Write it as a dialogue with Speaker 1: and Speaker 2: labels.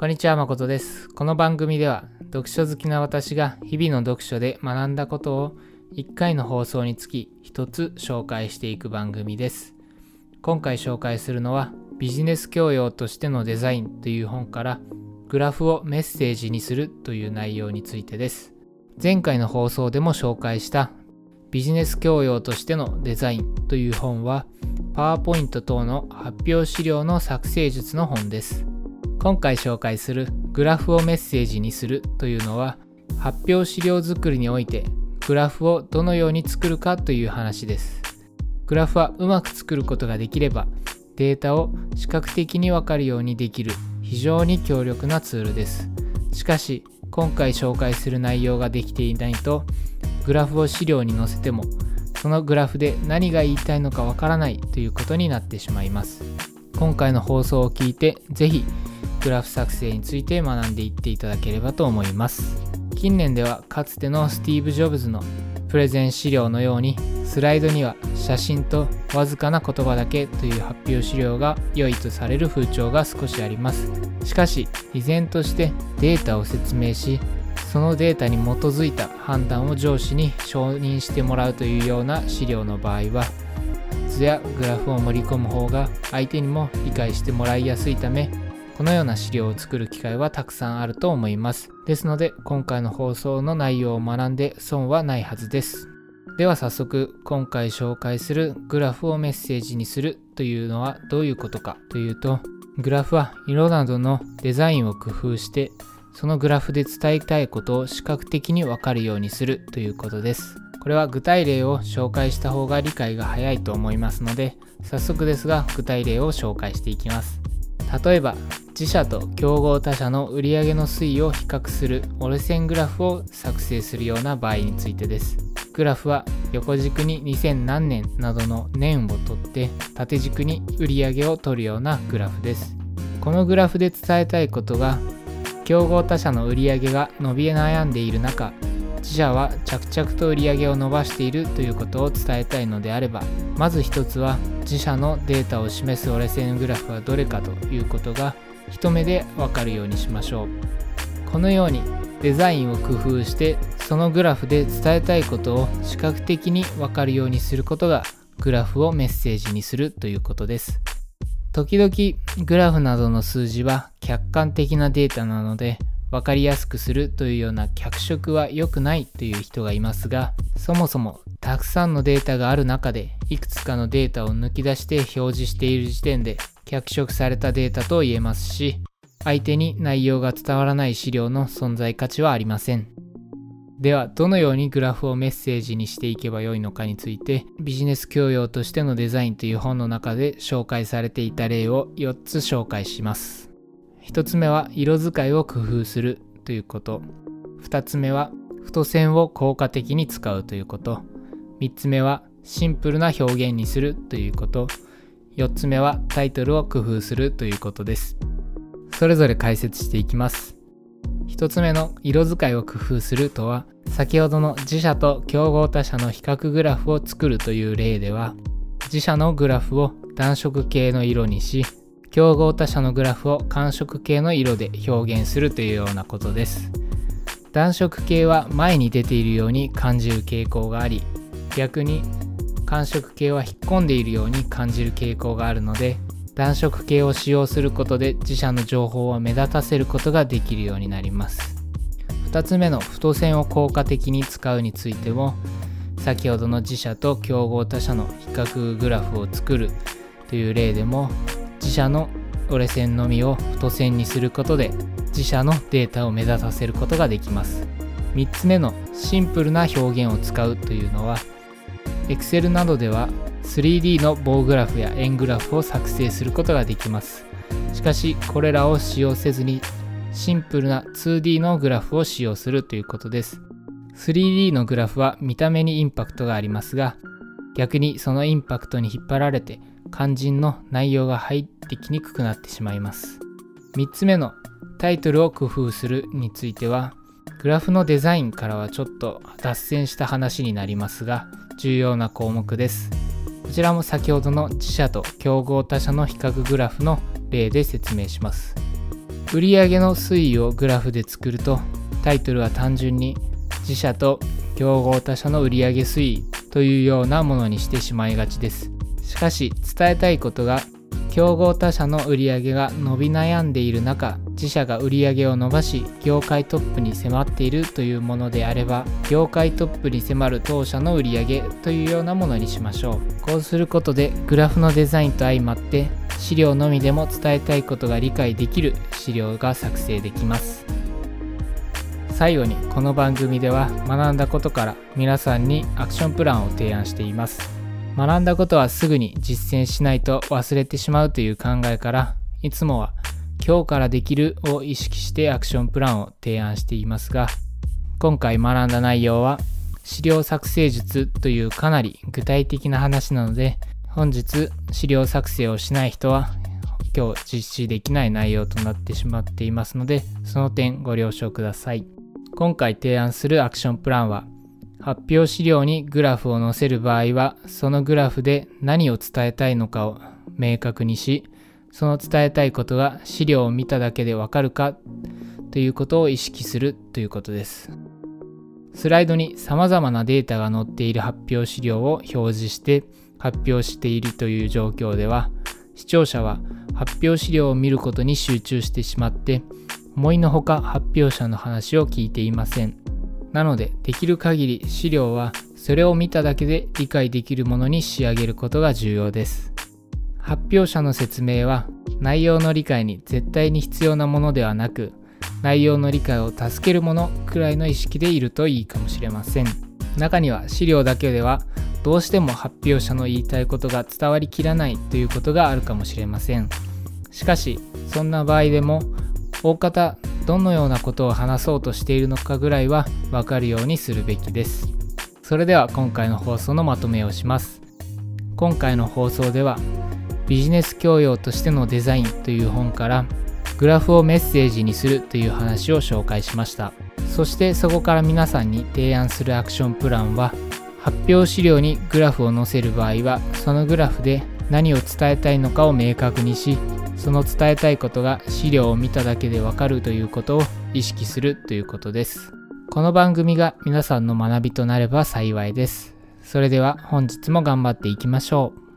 Speaker 1: こんにちは、誠です。この番組では、読書好きな私が日々の読書で学んだことを1回の放送につき1つ紹介していく番組です。今回紹介するのは、ビジネス教養としてのデザインという本から、グラフをメッセージにするという内容についてです。前回の放送でも紹介した、ビジネス教養としてのデザインという本は、パワーポイント等の発表資料の作成術の本です。今回紹介するグラフをメッセージにするというのは発表資料作りにおいてグラフをどのように作るかという話です。グラフはうまく作ることができればデータを視覚的にわかるようにできる非常に強力なツールです。しかし今回紹介する内容ができていないとグラフを資料に載せてもそのグラフで何が言いたいのかわからないということになってしまいます。今回の放送を聞いてぜひグラフ作成について学んでいっていただければと思います。近年ではかつてのスティーブ・ジョブズのプレゼン資料のようにスライドには写真とわずかな言葉だけという発表資料が良いとされる風潮が少しあります。しかし依然としてデータを説明しそのデータに基づいた判断を上司に承認してもらうというような資料の場合は図やグラフを盛り込む方が相手にも理解してもらいやすいためこのような資料を作る機会はたくさんあると思います。ですので、今回の放送の内容を学んで損はないはずです。では早速、今回紹介するグラフをメッセージにするというのはどういうことかというと、グラフは色などのデザインを工夫して、そのグラフで伝えたいことを視覚的にわかるようにするということです。これは具体例を紹介した方が理解が早いと思いますので、早速ですが具体例を紹介していきます。例えば自社と競合他社の売上の推移を比較する折れ線グラフを作成するような場合についてです。グラフは横軸に2000何年などの年を取って縦軸に売上を取るようなグラフです。このグラフで伝えたいことが競合他社の売上が伸び悩んでいる中自社は着々と売り上げを伸ばしているということを伝えたいのであればまず一つは自社のデータを示す折れ線グラフはどれかということが一目でわかるようにしましょう。このようにデザインを工夫してそのグラフで伝えたいことを視覚的にわかるようにすることがグラフをメッセージにするということです。時々グラフなどの数字は客観的なデータなので分かりやすくするというような脚色は良くないという人がいますがそもそもたくさんのデータがある中でいくつかのデータを抜き出して表示している時点で脚色されたデータと言えますし相手に内容が伝わらない資料の存在価値はありません。ではどのようにグラフをメッセージにしていけばよいのかについてビジネス教養としてのデザインという本の中で紹介されていた例を4つ紹介します。1つ目は色使いを工夫するということ。2つ目は太線を効果的に使うということ。3つ目はシンプルな表現にするということ。4つ目はタイトルを工夫するということです。それぞれ解説していきます。1つ目の色使いを工夫するとは先ほどの自社と競合他社の比較グラフを作るという例では自社のグラフを暖色系の色にし競合他社のグラフを寒色系の色で表現するというようなことです。暖色系は前に出ているように感じる傾向があり逆に寒色系は引っ込んでいるように感じる傾向があるので暖色系を使用することで自社の情報を目立たせることができるようになります。2つ目の太線を効果的に使うについても先ほどの自社と競合他社の比較グラフを作るという例でも自社の折れ線のみを太線にすることで自社のデータを目立たせることができます。3つ目のシンプルな表現を使うというのは Excel などでは 3D の棒グラフや円グラフを作成することができます。しかしこれらを使用せずにシンプルな 2D のグラフを使用するということです。3D のグラフは見た目にインパクトがありますが逆にそのインパクトに引っ張られて肝心の内容が入ってきにくくなってしまいます。3つ目のタイトルを工夫するについてはグラフのデザインからはちょっと脱線した話になりますが重要な項目です。こちらも先ほどの自社と競合他社の比較グラフの例で説明します。売上の推移をグラフで作るとタイトルは単純に自社と競合他社の売上推移というようなものにしてしまいがちです。しかし伝えたいことが競合他社の売り上げが伸び悩んでいる中自社が売上を伸ばし業界トップに迫っているというものであれば業界トップに迫る当社の売上というようなものにしましょう。こうすることでグラフのデザインと相まって資料のみでも伝えたいことが理解できる資料が作成できます。最後にこの番組では学んだことから皆さんにアクションプランを提案しています。学んだことはすぐに実践しないと忘れてしまうという考えからいつもは今日からできるを意識してアクションプランを提案していますが今回学んだ内容は資料作成術というかなり具体的な話なので本日資料作成をしない人は今日実施できない内容となってしまっていますのでその点ご了承ください。今回提案するアクションプランは発表資料にグラフを載せる場合はそのグラフで何を伝えたいのかを明確にしその伝えたいことが資料を見ただけでわかるかということを意識するということです。スライドに様々なデータが載っている発表資料を表示して発表しているという状況では視聴者は発表資料を見ることに集中してしまって思いのほか発表者の話を聞いていません。なのでできる限り資料はそれを見ただけで理解できるものに仕上げることが重要です。発表者の説明は内容の理解に絶対に必要なものではなく内容の理解を助けるものくらいの意識でいるといいかもしれません。中には資料だけではどうしても発表者の言いたいことが伝わりきらないということがあるかもしれません。しかしそんな場合でも大方どのようなことを話そうとしているのかぐらいはわかるようにするべきです。それでは今回の放送のまとめをします。今回の放送ではビジネス教養としてのデザインという本からグラフをメッセージにするという話を紹介しました。そしてそこから皆さんに提案するアクションプランは発表資料にグラフを載せる場合はそのグラフで何を伝えたいのかを明確にしその伝えたいことが資料を見ただけでわかるということを意識するということです。この番組が皆さんの学びとなれば幸いです。それでは本日も頑張っていきましょう。